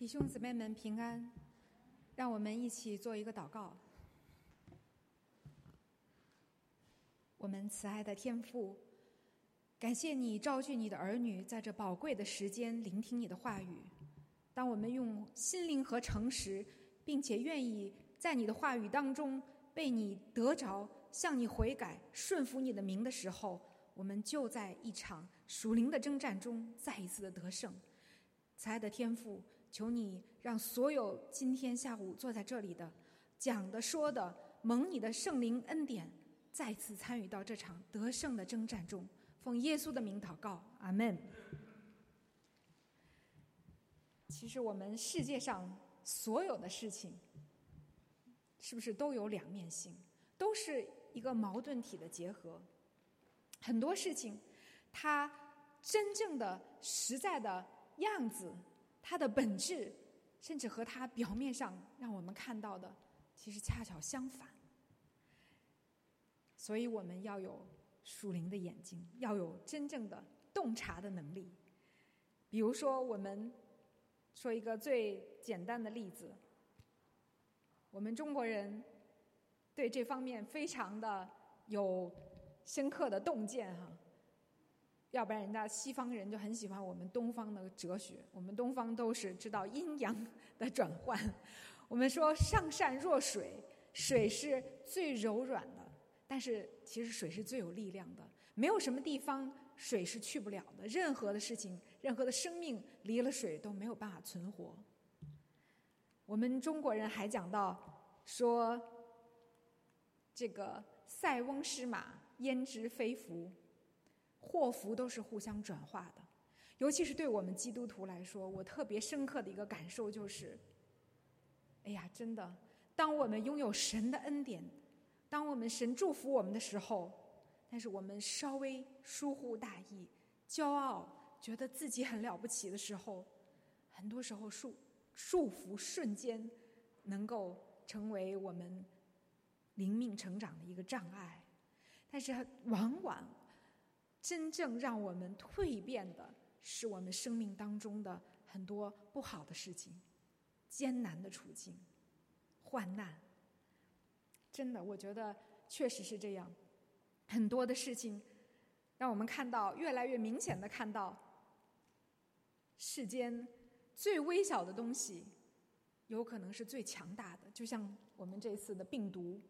弟兄姊妹们平安，让我们一起做一个祷告。我们慈爱的天父，感谢你召聚你的儿女，在这宝贵的时间聆听你的话语。当我们用心灵和诚实，并且愿意在你的话语当中被你得着，向你悔改，顺服你的名的时候，我们就在一场属灵的征战中再一次的得胜。慈爱的天父。求你让所有今天下午坐在这里的、讲的、说的，蒙你的圣灵恩典，再次参与到这场得胜的征战中。奉耶稣的名祷告，阿门。其实我们世界上所有的事情，是不是都有两面性？都是一个矛盾体的结合。很多事情，它真正的、实在的样子。它的本质，甚至和它表面上让我们看到的，其实恰巧相反。所以我们要有属灵的眼睛，要有真正的洞察的能力。比如说，我们说一个最简单的例子，我们中国人对这方面非常的有深刻的洞见，哈。要不然，人家西方人就很喜欢我们东方的哲学。我们东方都是知道阴阳的转换。我们说上善若水，水是最柔软的，但是其实水是最有力量的。没有什么地方水是去不了的。任何的事情，任何的生命离了水都没有办法存活。我们中国人还讲到说，这个塞翁失马，焉知非福。祸福都是互相转化的，尤其是对我们基督徒来说，我特别深刻的一个感受就是：哎呀，真的，当我们拥有神的恩典，当我们神祝福我们的时候，但是我们稍微疏忽大意、骄傲，觉得自己很了不起的时候，很多时候束束缚瞬间能够成为我们灵命成长的一个障碍，但是往往。真正让我们蜕变的是我们生命当中的很多不好的事情、艰难的处境、患难。真的，我觉得确实是这样。很多的事情让我们看到，越来越明显的看到，世间最微小的东西，有可能是最强大的。就像我们这次的病毒，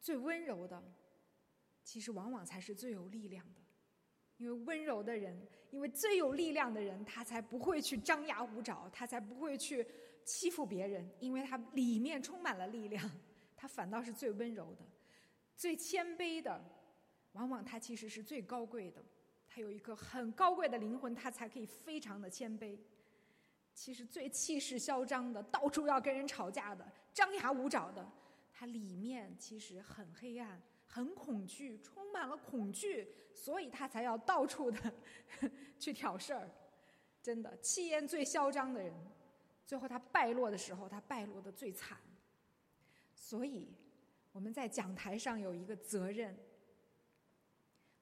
最温柔的。其实往往才是最有力量的，因为温柔的人，因为最有力量的人，他才不会去张牙舞爪，他才不会去欺负别人，因为他里面充满了力量，他反倒是最温柔的、最谦卑的。往往他其实是最高贵的，他有一个很高贵的灵魂，他才可以非常的谦卑。其实最气势嚣张的，到处要跟人吵架的，张牙舞爪的，他里面其实很黑暗。很恐惧，充满了恐惧，所以他才要到处的 去挑事儿。真的，气焰最嚣张的人，最后他败落的时候，他败落的最惨。所以我们在讲台上有一个责任，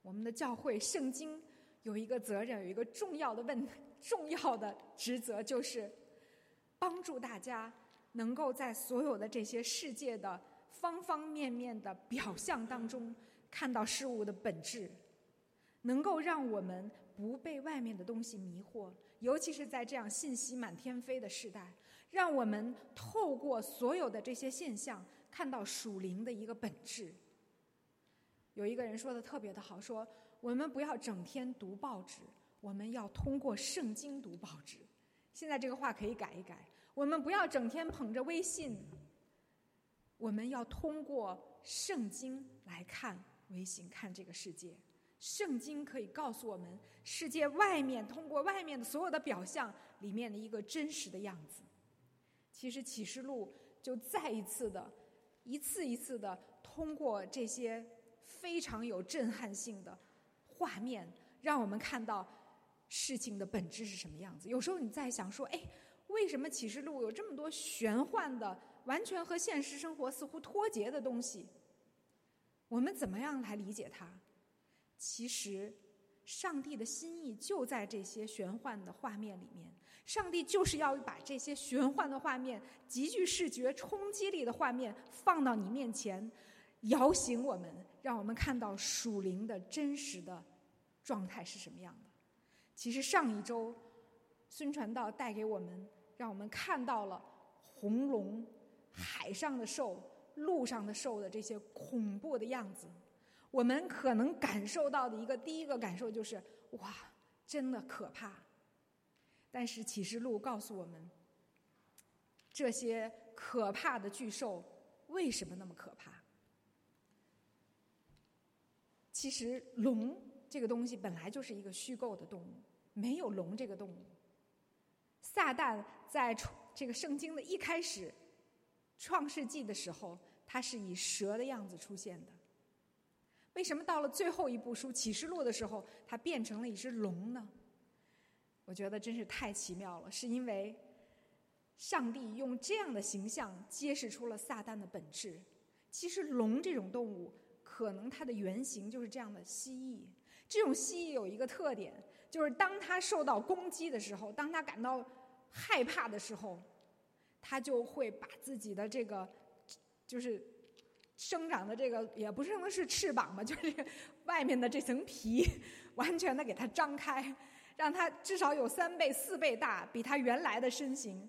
我们的教会圣经有一个责任，有一个重要的问重要的职责，就是帮助大家能够在所有的这些世界的。方方面面的表象当中，看到事物的本质，能够让我们不被外面的东西迷惑，尤其是在这样信息满天飞的时代，让我们透过所有的这些现象，看到属灵的一个本质。有一个人说的特别的好，说我们不要整天读报纸，我们要通过圣经读报纸。现在这个话可以改一改，我们不要整天捧着微信。我们要通过圣经来看微信，看这个世界。圣经可以告诉我们世界外面，通过外面的所有的表象里面的一个真实的样子。其实启示录就再一次的、一次一次的通过这些非常有震撼性的画面，让我们看到事情的本质是什么样子。有时候你在想说，哎。为什么启示录有这么多玄幻的、完全和现实生活似乎脱节的东西？我们怎么样来理解它？其实，上帝的心意就在这些玄幻的画面里面，上帝就是要把这些玄幻的画面、极具视觉冲击力的画面放到你面前，摇醒我们，让我们看到属灵的真实的状态是什么样的。其实上一周，孙传道带给我们，让我们看到了红龙、海上的兽、陆上的兽的这些恐怖的样子。我们可能感受到的一个第一个感受就是：哇，真的可怕。但是启示录告诉我们，这些可怕的巨兽为什么那么可怕？其实龙这个东西本来就是一个虚构的动物，没有龙这个动物。撒旦在这个圣经的一开始，创世纪的时候，它是以蛇的样子出现的。为什么到了最后一部书启示录的时候，它变成了一只龙呢？我觉得真是太奇妙了，是因为上帝用这样的形象揭示出了撒旦的本质。其实龙这种动物，可能它的原型就是这样的蜥蜴。这种蜥蜴有一个特点，就是当它受到攻击的时候，当它感到害怕的时候，它就会把自己的这个就是生长的这个也不是说是翅膀吧，就是外面的这层皮，完全的给它张开。让它至少有三倍、四倍大，比它原来的身形，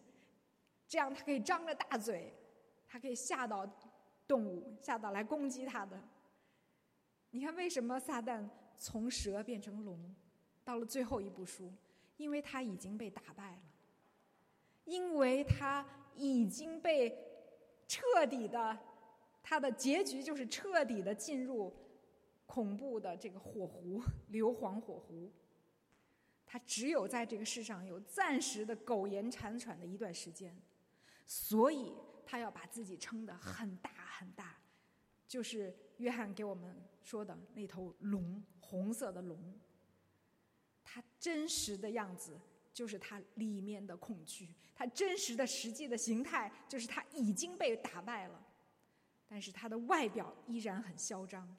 这样它可以张着大嘴，它可以吓到动物，吓到来攻击它的。你看，为什么撒旦从蛇变成龙？到了最后一部书，因为他已经被打败了，因为他已经被彻底的，他的结局就是彻底的进入恐怖的这个火湖—— 硫磺火湖。他只有在这个世上有暂时的苟延残喘的一段时间，所以他要把自己撑得很大很大，就是约翰给我们说的那头龙，红色的龙。它真实的样子就是它里面的恐惧，它真实的实际的形态就是它已经被打败了，但是它的外表依然很嚣张，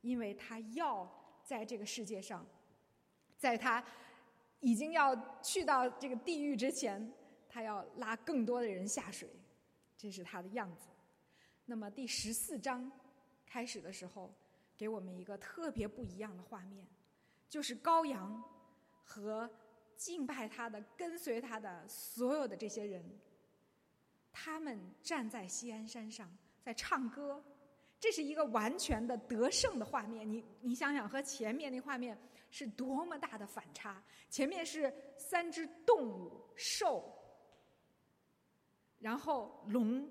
因为它要在这个世界上，在它。已经要去到这个地狱之前，他要拉更多的人下水，这是他的样子。那么第十四章开始的时候，给我们一个特别不一样的画面，就是羔羊和敬拜他的、跟随他的所有的这些人，他们站在西安山上在唱歌，这是一个完全的得胜的画面。你你想想，和前面那画面。是多么大的反差！前面是三只动物兽，然后龙，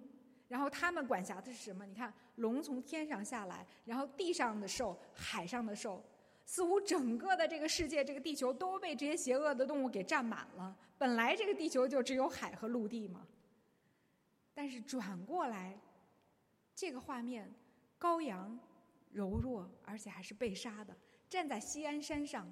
然后他们管辖的是什么？你看，龙从天上下来，然后地上的兽、海上的兽，似乎整个的这个世界、这个地球都被这些邪恶的动物给占满了。本来这个地球就只有海和陆地嘛，但是转过来，这个画面，羔羊柔弱，而且还是被杀的。站在西安山上，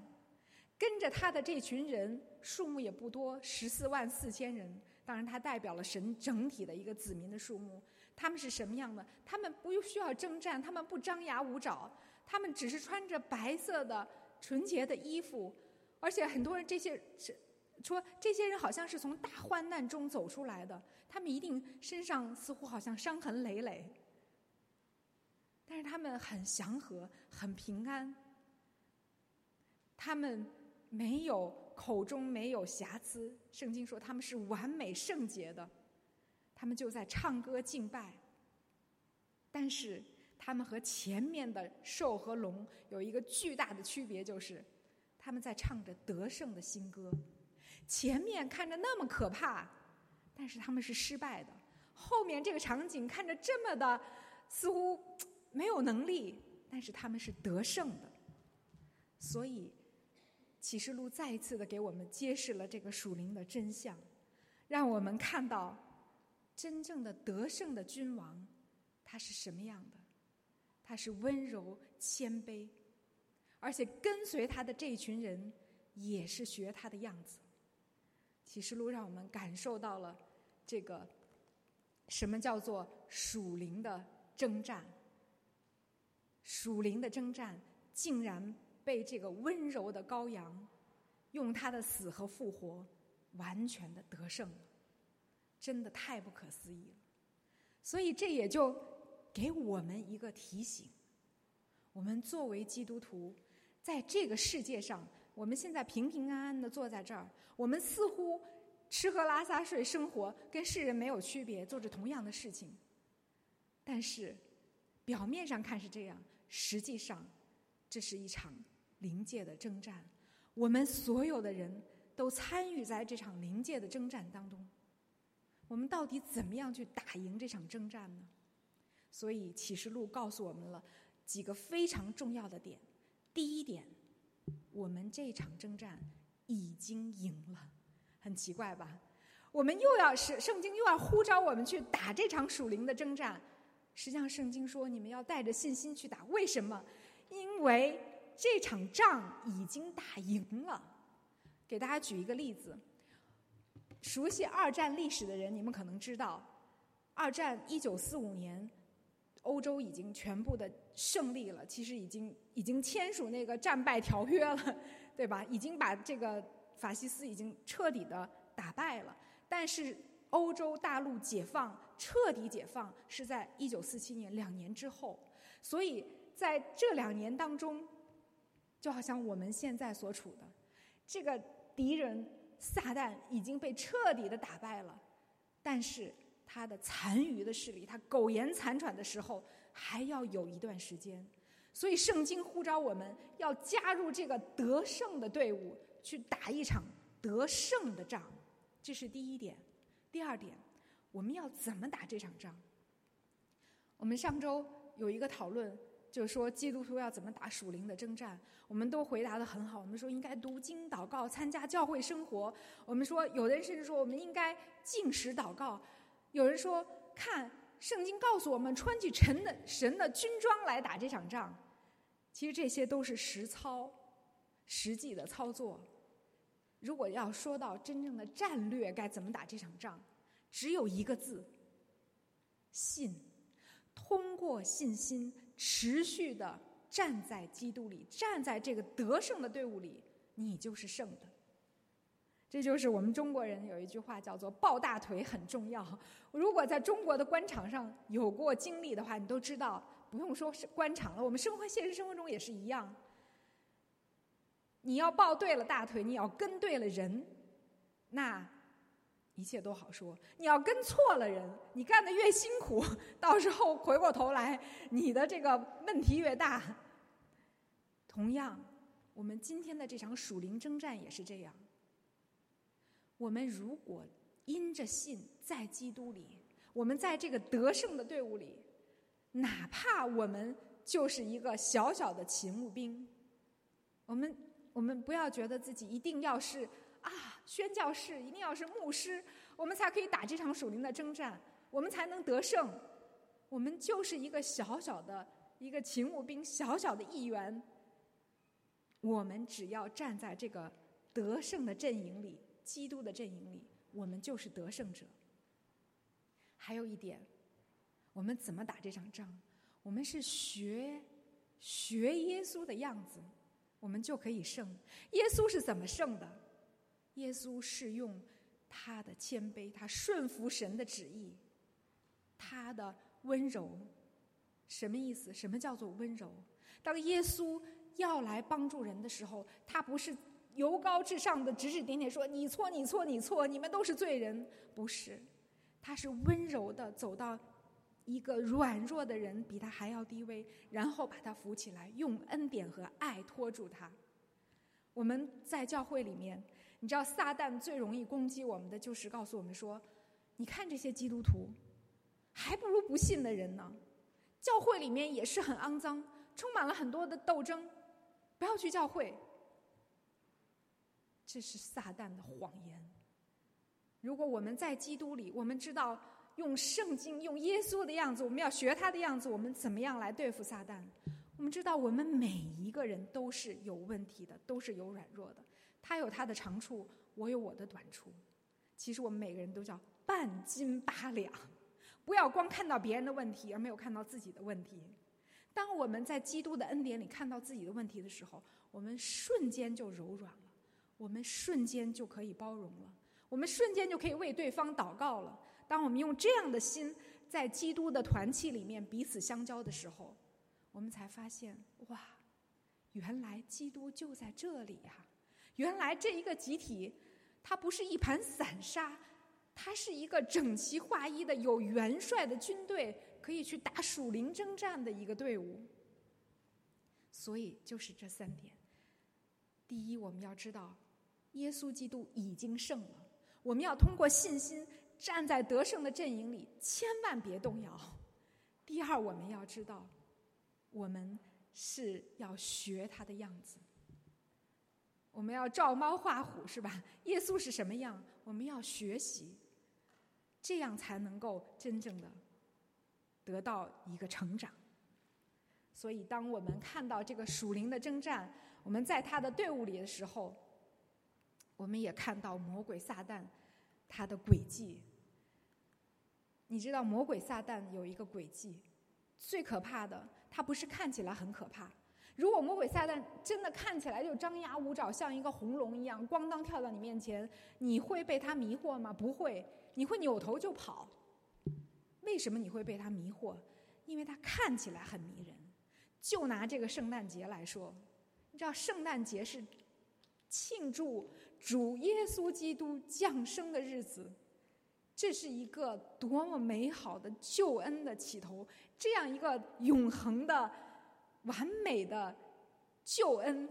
跟着他的这群人数目也不多，十四万四千人。当然，他代表了神整体的一个子民的数目。他们是什么样的？他们不需要征战，他们不张牙舞爪，他们只是穿着白色的纯洁的衣服。而且很多人这些是说，这些人好像是从大患难中走出来的，他们一定身上似乎好像伤痕累累，但是他们很祥和，很平安。他们没有口中没有瑕疵，圣经说他们是完美圣洁的，他们就在唱歌敬拜。但是他们和前面的兽和龙有一个巨大的区别，就是他们在唱着得胜的新歌。前面看着那么可怕，但是他们是失败的；后面这个场景看着这么的似乎没有能力，但是他们是得胜的。所以。启示录再一次的给我们揭示了这个属灵的真相，让我们看到真正的得胜的君王他是什么样的？他是温柔谦卑，而且跟随他的这群人也是学他的样子。启示录让我们感受到了这个什么叫做属灵的征战，属灵的征战竟然。被这个温柔的羔羊，用他的死和复活完全的得胜了，真的太不可思议了。所以这也就给我们一个提醒：我们作为基督徒，在这个世界上，我们现在平平安安的坐在这儿，我们似乎吃喝拉撒睡生活跟世人没有区别，做着同样的事情。但是表面上看是这样，实际上这是一场灵界的征战。我们所有的人都参与在这场灵界的征战当中。我们到底怎么样去打赢这场征战呢？所以启示录告诉我们了几个非常重要的点。第一点，我们这场征战已经赢了。很奇怪吧？我们又要是圣经又要呼召我们去打这场属灵的征战。实际上，圣经说你们要带着信心去打。为什么？因为这场仗已经打赢了。给大家举一个例子。熟悉二战历史的人，你们可能知道，二战一九四五年，欧洲已经全部的胜利了，其实已经已经签署那个战败条约了，对吧？已经把这个法西斯已经彻底的打败了。但是欧洲大陆解放彻底解放是在一九四七年两年之后，所以在这两年当中，就好像我们现在所处的这个敌人。撒旦已经被彻底的打败了，但是他的残余的势力，他苟延残喘的时候还要有一段时间，所以圣经呼召我们要加入这个得胜的队伍，去打一场得胜的仗，这是第一点。第二点，我们要怎么打这场仗？我们上周有一个讨论。就是说，基督徒要怎么打属灵的征战？我们都回答的很好。我们说应该读经、祷告、参加教会生活。我们说，有的人甚至说我们应该进食祷告。有人说，看圣经告诉我们穿起神的神的军装来打这场仗。其实这些都是实操、实际的操作。如果要说到真正的战略该怎么打这场仗，只有一个字：信。通过信心。持续的站在基督里，站在这个得胜的队伍里，你就是胜的。这就是我们中国人有一句话叫做“抱大腿很重要”。如果在中国的官场上有过经历的话，你都知道，不用说是官场了，我们生活现实生活中也是一样。你要抱对了大腿，你要跟对了人，那。一切都好说，你要跟错了人，你干的越辛苦，到时候回过头来，你的这个问题越大。同样，我们今天的这场属灵征战也是这样。我们如果因着信在基督里，我们在这个得胜的队伍里，哪怕我们就是一个小小的勤务兵，我们我们不要觉得自己一定要是。啊，宣教士一定要是牧师，我们才可以打这场属灵的征战，我们才能得胜。我们就是一个小小的一个勤务兵，小小的一员。我们只要站在这个得胜的阵营里，基督的阵营里，我们就是得胜者。还有一点，我们怎么打这场仗？我们是学学耶稣的样子，我们就可以胜。耶稣是怎么胜的？耶稣是用他的谦卑，他顺服神的旨意，他的温柔，什么意思？什么叫做温柔？当耶稣要来帮助人的时候，他不是由高至上的指指点点说你错你错你错，你们都是罪人，不是，他是温柔的走到一个软弱的人比他还要低微，然后把他扶起来，用恩典和爱托住他。我们在教会里面。你知道撒旦最容易攻击我们的，就是告诉我们说：“你看这些基督徒，还不如不信的人呢。教会里面也是很肮脏，充满了很多的斗争，不要去教会。”这是撒旦的谎言。如果我们在基督里，我们知道用圣经、用耶稣的样子，我们要学他的样子，我们怎么样来对付撒旦？我们知道，我们每一个人都是有问题的，都是有软弱的。他有他的长处，我有我的短处。其实我们每个人都叫半斤八两，不要光看到别人的问题而没有看到自己的问题。当我们在基督的恩典里看到自己的问题的时候，我们瞬间就柔软了，我们瞬间就可以包容了，我们瞬间就可以为对方祷告了。当我们用这样的心在基督的团契里面彼此相交的时候，我们才发现，哇，原来基督就在这里呀！原来这一个集体，它不是一盘散沙，它是一个整齐划一的、有元帅的军队，可以去打属灵征战的一个队伍。所以，就是这三点：第一，我们要知道，耶稣基督已经胜了。我们要通过信心站在得胜的阵营里，千万别动摇。第二，我们要知道，我们是要学他的样子，我们要照猫画虎，是吧？耶稣是什么样，我们要学习，这样才能够真正的得到一个成长。所以，当我们看到这个属灵的征战，我们在他的队伍里的时候。我们也看到魔鬼撒旦他的诡计。你知道魔鬼撒旦有一个诡计，最可怕的，他不是看起来很可怕。如果魔鬼撒旦真的看起来就张牙舞爪，像一个红龙一样，咣当跳到你面前，你会被他迷惑吗？不会，你会扭头就跑。为什么你会被他迷惑？因为他看起来很迷人。就拿这个圣诞节来说，你知道圣诞节是庆祝。主耶稣基督降生的日子，这是一个多么美好的救恩的起头！这样一个永恒的、完美的救恩，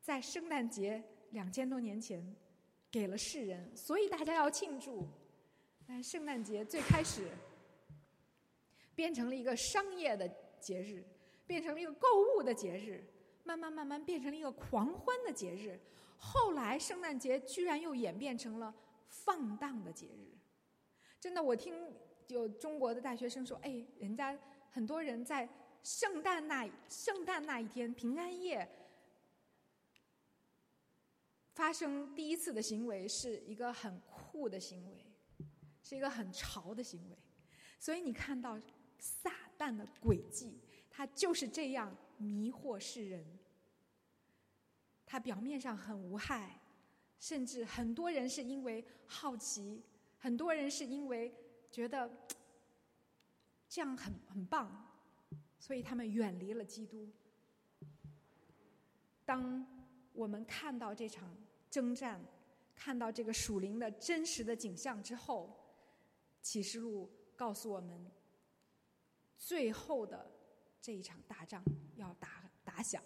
在圣诞节两千多年前给了世人，所以大家要庆祝。但圣诞节最开始变成了一个商业的节日，变成了一个购物的节日，慢慢慢慢变成了一个狂欢的节日。后来，圣诞节居然又演变成了放荡的节日。真的，我听有中国的大学生说：“哎，人家很多人在圣诞那圣诞那一天，平安夜发生第一次的行为，是一个很酷的行为，是一个很潮的行为。”所以你看到撒旦的诡计，他就是这样迷惑世人。它表面上很无害，甚至很多人是因为好奇，很多人是因为觉得这样很很棒，所以他们远离了基督。当我们看到这场征战，看到这个属灵的真实的景象之后，启示录告诉我们，最后的这一场大仗要打打响。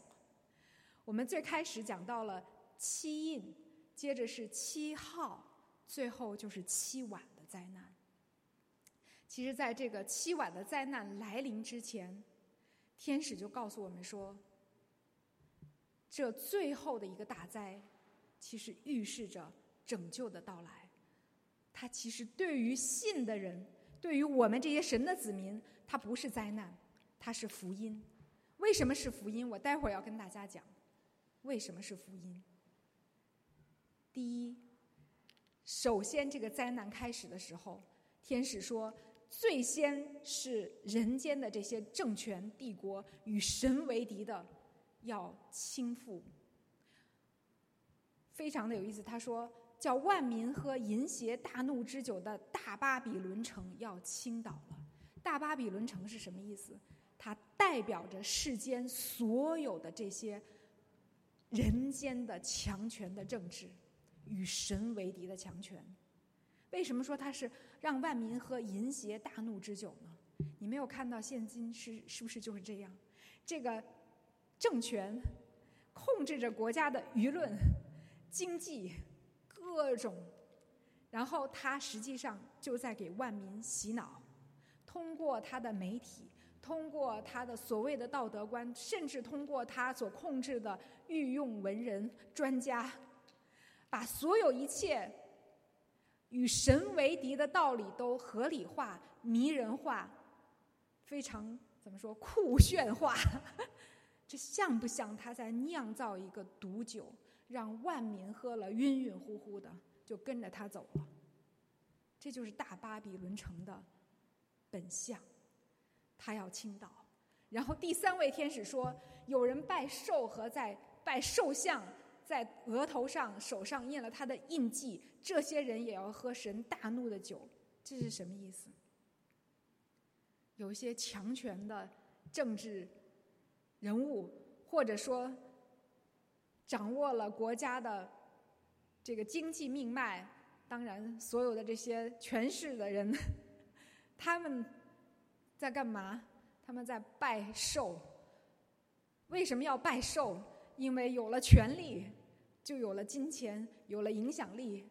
我们最开始讲到了七印，接着是七号，最后就是七晚的灾难。其实，在这个七晚的灾难来临之前，天使就告诉我们说，这最后的一个大灾，其实预示着拯救的到来。它其实对于信的人，对于我们这些神的子民，它不是灾难，它是福音。为什么是福音？我待会儿要跟大家讲。为什么是福音？第一，首先这个灾难开始的时候，天使说，最先是人间的这些政权帝国与神为敌的要倾覆，非常的有意思。他说，叫万民喝淫邪大怒之酒的大巴比伦城要倾倒了。大巴比伦城是什么意思？它代表着世间所有的这些。人间的强权的政治，与神为敌的强权，为什么说他是让万民喝淫邪大怒之酒呢？你没有看到现今是是不是就是这样？这个政权控制着国家的舆论、经济各种，然后他实际上就在给万民洗脑，通过他的媒体。通过他的所谓的道德观，甚至通过他所控制的御用文人专家，把所有一切与神为敌的道理都合理化、迷人化，非常怎么说酷炫化？这像不像他在酿造一个毒酒，让万民喝了晕晕乎乎的，就跟着他走了？这就是大巴比伦城的本相。他要倾倒，然后第三位天使说：“有人拜兽和在拜兽像，在额头上、手上印了他的印记，这些人也要喝神大怒的酒，这是什么意思？有一些强权的政治人物，或者说掌握了国家的这个经济命脉，当然，所有的这些权势的人，他们在干嘛？他们在拜寿。为什么要拜寿？因为有了权力，就有了金钱，有了影响力。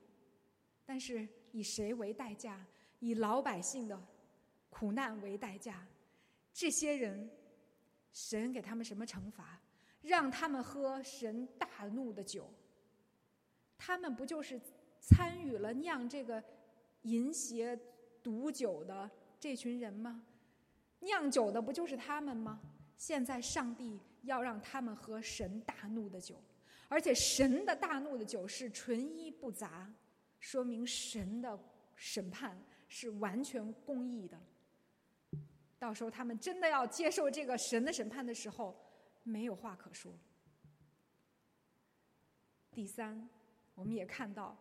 但是以谁为代价？以老百姓的苦难为代价。这些人，神给他们什么惩罚？让他们喝神大怒的酒。他们不就是参与了酿这个淫邪毒酒的这群人吗？酿酒的不就是他们吗？现在上帝。要让他们喝神大怒的酒，而且神的大怒的酒是纯一不杂，说明神的审判是完全公义的。到时候他们真的要接受这个神的审判的时候，没有话可说。第三，我们也看到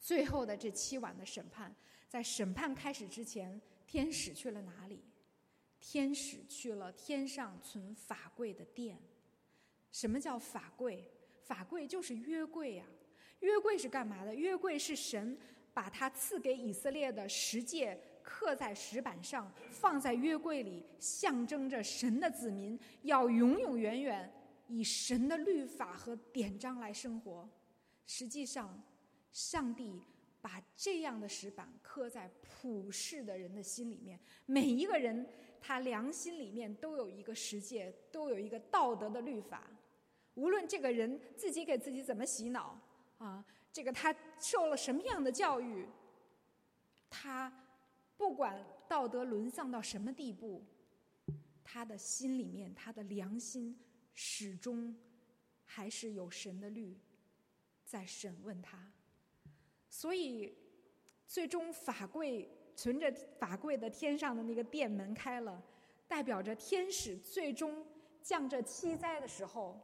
最后的这七晚的审判，在审判开始之前，天使去了哪里？天使去了天上存法柜的殿。什么叫法柜？法柜就是约柜呀。约柜是干嘛的？约柜是神把他赐给以色列的十诫刻在石板上，放在约柜里，象征着神的子民要永永远远以神的律法和典章来生活。实际上，上帝把这样的石板刻在普世的人的心里面，每一个人。他良心里面都有一个世界，都有一个道德的律法。无论这个人自己给自己怎么洗脑啊，这个他受了什么样的教育，他不管道德沦丧到什么地步，他的心里面，他的良心始终还是有神的律在审问他。所以，最终法贵。存着法柜的天上的那个殿门开了，代表着天使最终降这七灾的时候，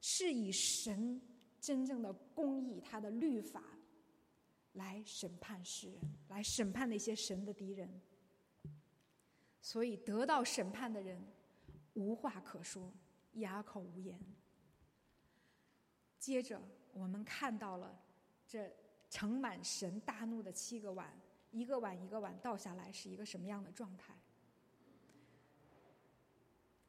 是以神真正的公义、他的律法来审判世人，来审判那些神的敌人。所以得到审判的人无话可说，哑口无言。接着我们看到了这盛满神大怒的七个碗。一个碗一个碗倒下来是一个什么样的状态？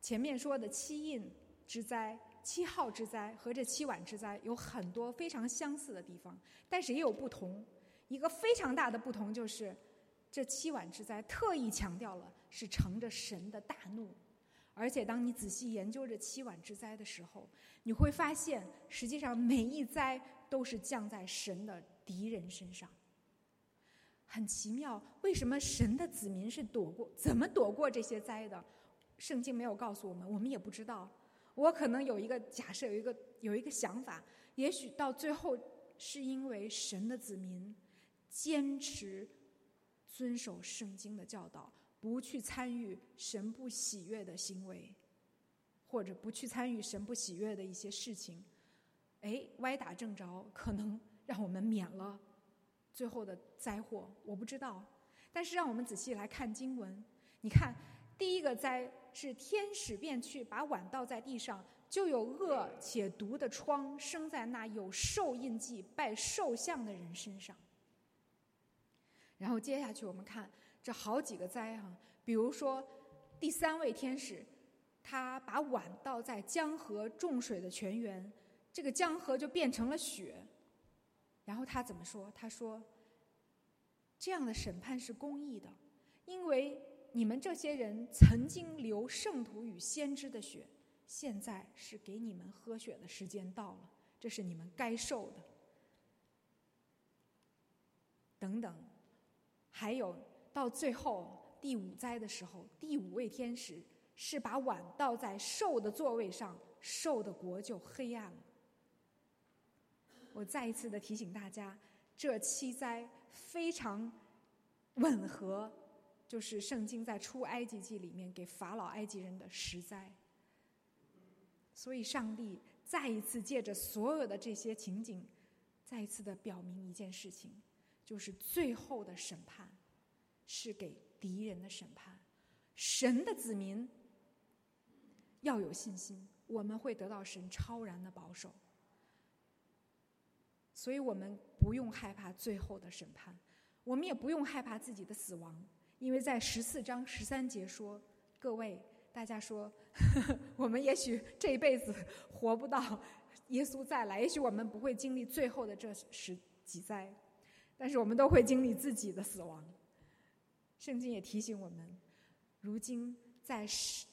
前面说的七印之灾、七号之灾和这七碗之灾有很多非常相似的地方，但是也有不同。一个非常大的不同就是，这七碗之灾特意强调了是乘着神的大怒，而且当你仔细研究这七碗之灾的时候，你会发现，实际上每一灾都是降在神的敌人身上。很奇妙，为什么神的子民是躲过？怎么躲过这些灾的？圣经没有告诉我们，我们也不知道。我可能有一个假设，有一个有一个想法，也许到最后是因为神的子民坚持遵守圣经的教导，不去参与神不喜悦的行为，或者不去参与神不喜悦的一些事情。哎，歪打正着，可能让我们免了。最后的灾祸我不知道，但是让我们仔细来看经文。你看，第一个灾是天使便去把碗倒在地上，就有恶且毒的疮生在那有兽印记拜兽像的人身上。然后接下去我们看这好几个灾哈，比如说第三位天使，他把碗倒在江河众水的泉源，这个江河就变成了血。然后他怎么说？他说：“这样的审判是公义的，因为你们这些人曾经流圣徒与先知的血，现在是给你们喝血的时间到了，这是你们该受的。”等等，还有到最后第五灾的时候，第五位天使是把碗倒在兽的座位上，兽的国就黑暗了。我再一次的提醒大家，这七灾非常吻合，就是圣经在出埃及记里面给法老埃及人的十灾。所以，上帝再一次借着所有的这些情景，再一次的表明一件事情，就是最后的审判是给敌人的审判。神的子民要有信心，我们会得到神超然的保守，所以我们不用害怕最后的审判，我们也不用害怕自己的死亡，因为在十四章十三节说：“各位，大家说，我们也许这一辈子活不到耶稣再来，也许我们不会经历最后的这十几灾，但是我们都会经历自己的死亡。”圣经也提醒我们。如今在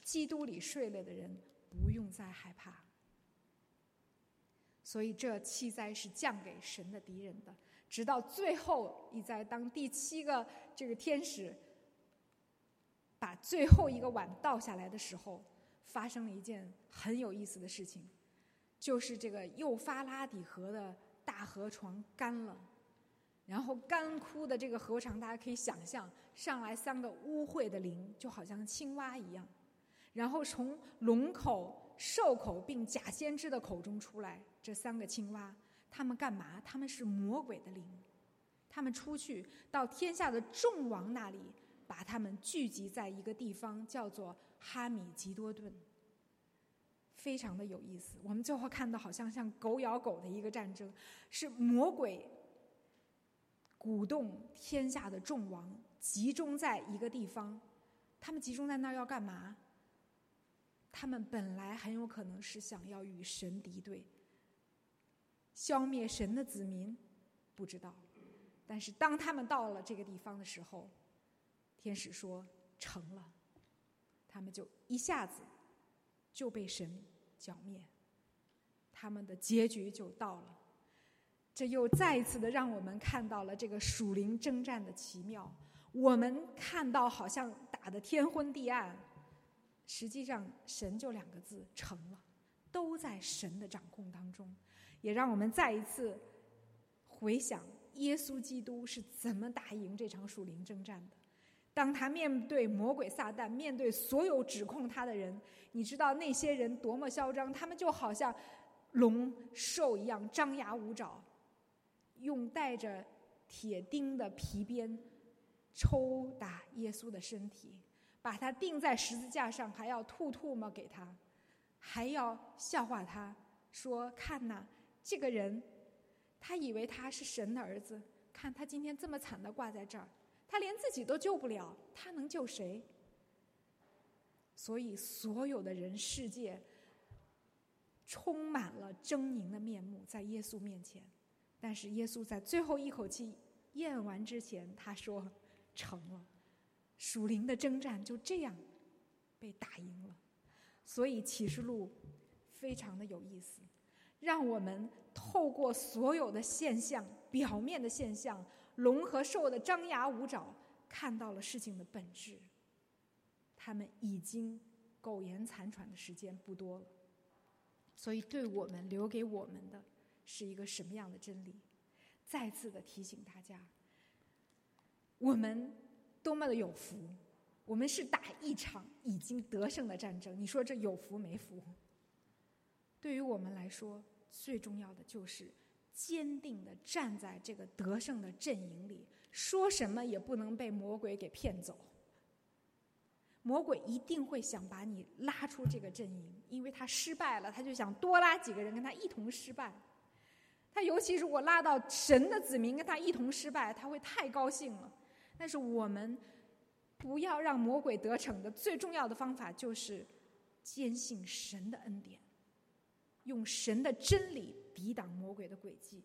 基督里睡了的人，不用再害怕。所以这七灾是降给神的敌人的，直到最后一灾，当第七个这个天使把最后一个碗倒下来的时候，发生了一件很有意思的事情，就是这个幼发拉底河的大河床干了。然后干枯的这个河床，大家可以想象，上来三个污秽的灵，就好像青蛙一样。然后从龙口、兽口并假先知的口中出来，这三个青蛙，他们干嘛？他们是魔鬼的灵，他们出去到天下的众王那里，把他们聚集在一个地方，叫做哈米吉多顿。非常的有意思。我们最后看到，好像像狗咬狗的一个战争，是魔鬼。鼓动天下的众王集中在一个地方，他们集中在那儿要干嘛？他们本来很有可能是想要与神敌对，消灭神的子民，不知道。但是当他们到了这个地方的时候，天使说成了，他们就一下子就被神剿灭，他们的结局就到了。这又再一次的让我们看到了这个属灵征战的奇妙。我们看到好像打得天昏地暗，实际上神就两个字成了，都在神的掌控当中。也让我们再一次回想耶稣基督是怎么打赢这场属灵征战的。当他面对魔鬼撒旦，面对所有指控他的人，你知道那些人多么嚣张？他们就好像龙兽一样，张牙舞爪。用带着铁钉的皮鞭抽打耶稣的身体，把他钉在十字架上，还要吐吐沫给他，还要笑话他说：“看呐，这个人，他以为他是神的儿子，看他今天这么惨的挂在这儿，他连自己都救不了，他能救谁？”所以，所有的人世界充满了狰狞的面目，在耶稣面前。但是耶稣在最后一口气咽完之前，他说：“成了。”属灵的征战就这样被打赢了。所以启示录非常的有意思，让我们透过所有的现象、表面的现象，龙和兽的张牙舞爪，看到了事情的本质。他们已经苟延残喘的时间不多了，所以对我们留给我们的。是一个什么样的真理？再次的提醒大家，我们多么的有福！我们是打一场已经得胜的战争。你说这有福没福？对于我们来说，最重要的就是坚定的站在这个得胜的阵营里，说什么也不能被魔鬼给骗走。魔鬼一定会想把你拉出这个阵营，因为他失败了，他就想多拉几个人跟他一同失败。他尤其如果拉到神的子民跟他一同失败，他会太高兴了。但是我们不要让魔鬼得逞的最重要的方法就是坚信神的恩典，用神的真理抵挡魔鬼的诡计。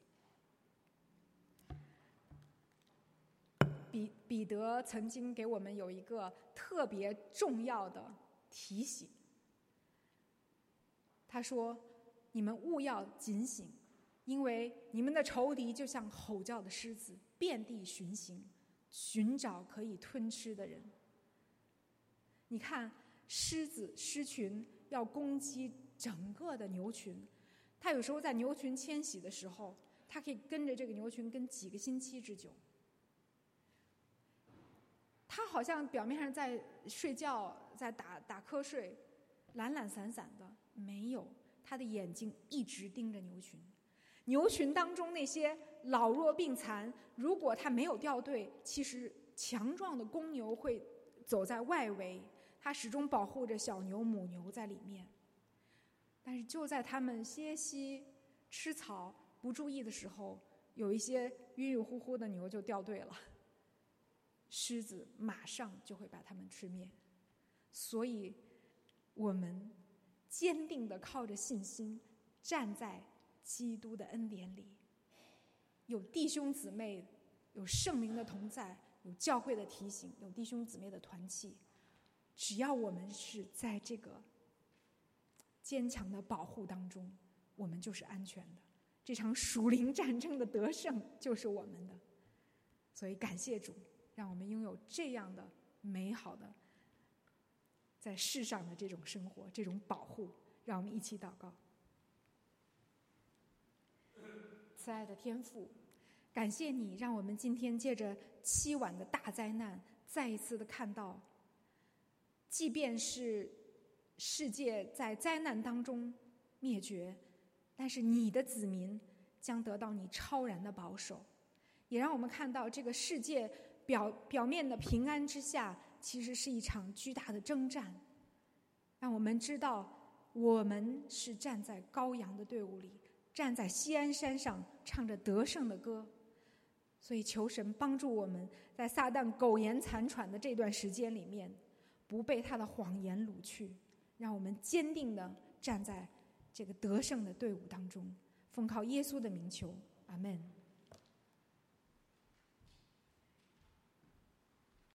彼彼得曾经给我们有一个特别重要的提醒，他说：“你们务要警醒。”因为你们的仇敌就像吼叫的狮子，遍地巡行，寻找可以吞吃的人。你看，狮子狮群要攻击整个的牛群，它有时候在牛群迁徙的时候，它可以跟着这个牛群跟几个星期之久。它好像表面上在睡觉，在打打瞌睡，懒懒散散的，没有。它的眼睛一直盯着牛群。牛群当中那些老弱病残，如果他没有掉队，其实强壮的公牛会走在外围，他始终保护着小牛、母牛在里面。但是就在他们歇息、吃草、不注意的时候，有一些晕晕乎乎的牛就掉队了。狮子马上就会把他们吃灭。所以，我们坚定的靠着信心站在。基督的恩典里，有弟兄姊妹，有圣灵的同在，有教会的提醒，有弟兄姊妹的团契。只要我们是在这个坚强的保护当中，我们就是安全的。这场属灵战争的得胜就是我们的。所以感谢主，让我们拥有这样的美好的在世上的这种生活，这种保护。让我们一起祷告。慈爱的天父，感谢你让我们今天借着七晚的大灾难，再一次的看到，即便是世界在灾难当中灭绝，但是你的子民将得到你超然的保守，也让我们看到这个世界表表面的平安之下，其实是一场巨大的征战，让我们知道我们是站在羔羊的队伍里。站在西安山上唱着得胜的歌，所以求神帮助我们在撒旦苟延残喘的这段时间里面，不被他的谎言掳去，让我们坚定的站在这个得胜的队伍当中，奉靠耶稣的名求，阿门。